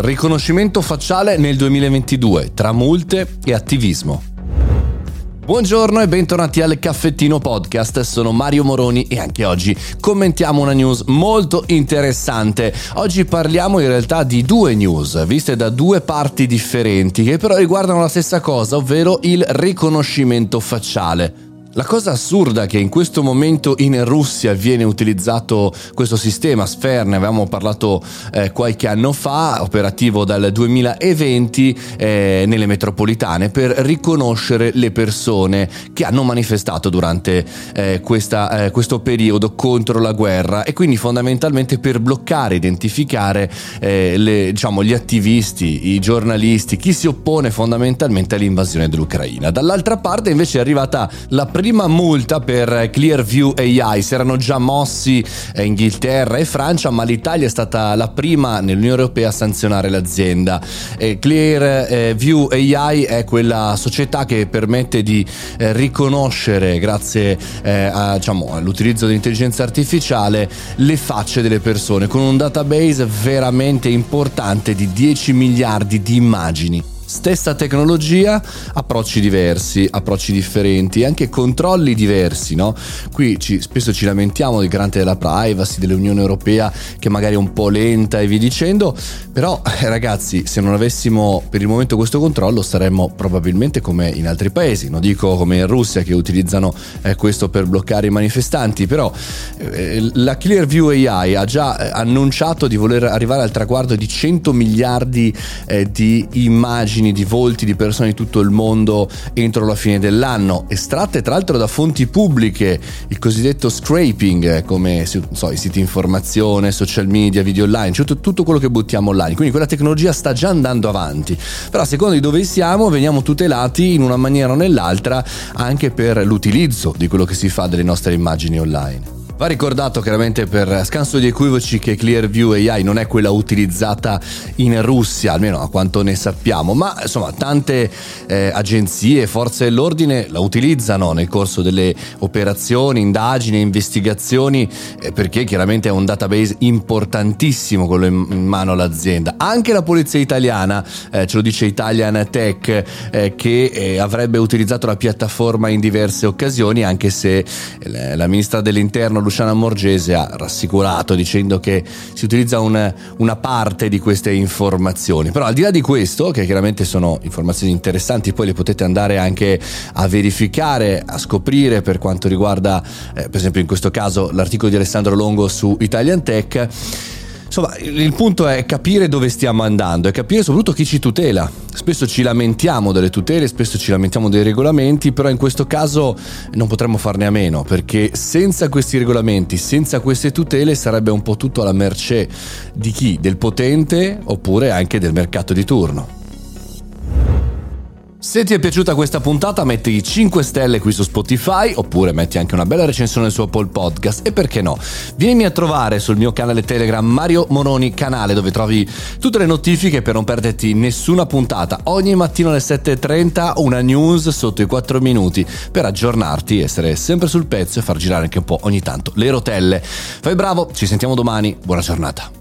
Riconoscimento facciale nel 2022 tra multe e attivismo. Buongiorno e bentornati al Caffettino Podcast, sono Mario Moroni e anche oggi commentiamo una news molto interessante. Oggi parliamo in realtà di due news, viste da due parti differenti, che però riguardano la stessa cosa, ovvero il riconoscimento facciale. La cosa assurda è che in questo momento in Russia viene utilizzato questo sistema Sphere, ne avevamo parlato eh, qualche anno fa, operativo dal 2020 eh, nelle metropolitane per riconoscere le persone che hanno manifestato durante eh, questa, eh, questo periodo contro la guerra e quindi fondamentalmente per bloccare, identificare eh, le, diciamo, gli attivisti, i giornalisti, chi si oppone fondamentalmente all'invasione dell'Ucraina. Dall'altra parte invece è arrivata la prima prima multa per Clearview AI, si erano già mossi eh, Inghilterra e Francia, ma l'Italia è stata la prima nell'Unione Europea a sanzionare l'azienda. Clearview AI è quella società che permette di eh, riconoscere, grazie eh, a, diciamo, all'utilizzo dell'intelligenza artificiale, le facce delle persone con un database veramente importante di 10 miliardi di immagini. Stessa tecnologia, approcci diversi, approcci differenti, anche controlli diversi, no? Qui ci, spesso ci lamentiamo del garante della privacy, dell'Unione Europea che magari è un po' lenta e via dicendo, però eh, ragazzi, se non avessimo per il momento questo controllo saremmo probabilmente come in altri paesi, non dico come in Russia che utilizzano eh, questo per bloccare i manifestanti, però eh, la Clearview AI ha già eh, annunciato di voler arrivare al traguardo di 100 miliardi eh, di immagini immagini di volti di persone di tutto il mondo entro la fine dell'anno, estratte tra l'altro da fonti pubbliche, il cosiddetto scraping, come so, i siti informazione, social media, video online, cioè tutto quello che buttiamo online. Quindi quella tecnologia sta già andando avanti, però a seconda di dove siamo veniamo tutelati in una maniera o nell'altra anche per l'utilizzo di quello che si fa delle nostre immagini online. Va ricordato chiaramente per scanso di equivoci che Clearview AI non è quella utilizzata in Russia, almeno a quanto ne sappiamo, ma insomma tante eh, agenzie e forze dell'ordine la utilizzano nel corso delle operazioni, indagini, investigazioni, eh, perché chiaramente è un database importantissimo quello in, mano all'azienda. Anche la polizia italiana, eh, ce lo dice Italian Tech, eh, che eh, avrebbe utilizzato la piattaforma in diverse occasioni, anche se eh, la ministra dell'interno Luciana Morgese ha rassicurato dicendo che si utilizza un, una parte di queste informazioni. Però al di là di questo, che chiaramente sono informazioni interessanti, poi le potete andare anche a verificare, a scoprire per quanto riguarda, eh, per esempio in questo caso, l'articolo di Alessandro Longo su Italian Tech Insomma, il punto è capire dove stiamo andando e capire soprattutto chi ci tutela. Spesso ci lamentiamo delle tutele, spesso ci lamentiamo dei regolamenti, però in questo caso non potremmo farne a meno, perché senza questi regolamenti, senza queste tutele sarebbe un po' tutto alla mercé di chi? Del potente oppure anche del mercato di turno. Se ti è piaciuta questa puntata metti 5 stelle qui su Spotify oppure metti anche una bella recensione su Apple Podcast e perché no, vienimi a trovare sul mio canale Telegram Mario Moroni canale dove trovi tutte le notifiche per non perderti nessuna puntata. Ogni mattino alle 7.30 una news sotto i 4 minuti per aggiornarti, essere sempre sul pezzo e far girare anche un po' ogni tanto le rotelle. Fai bravo, ci sentiamo domani, buona giornata.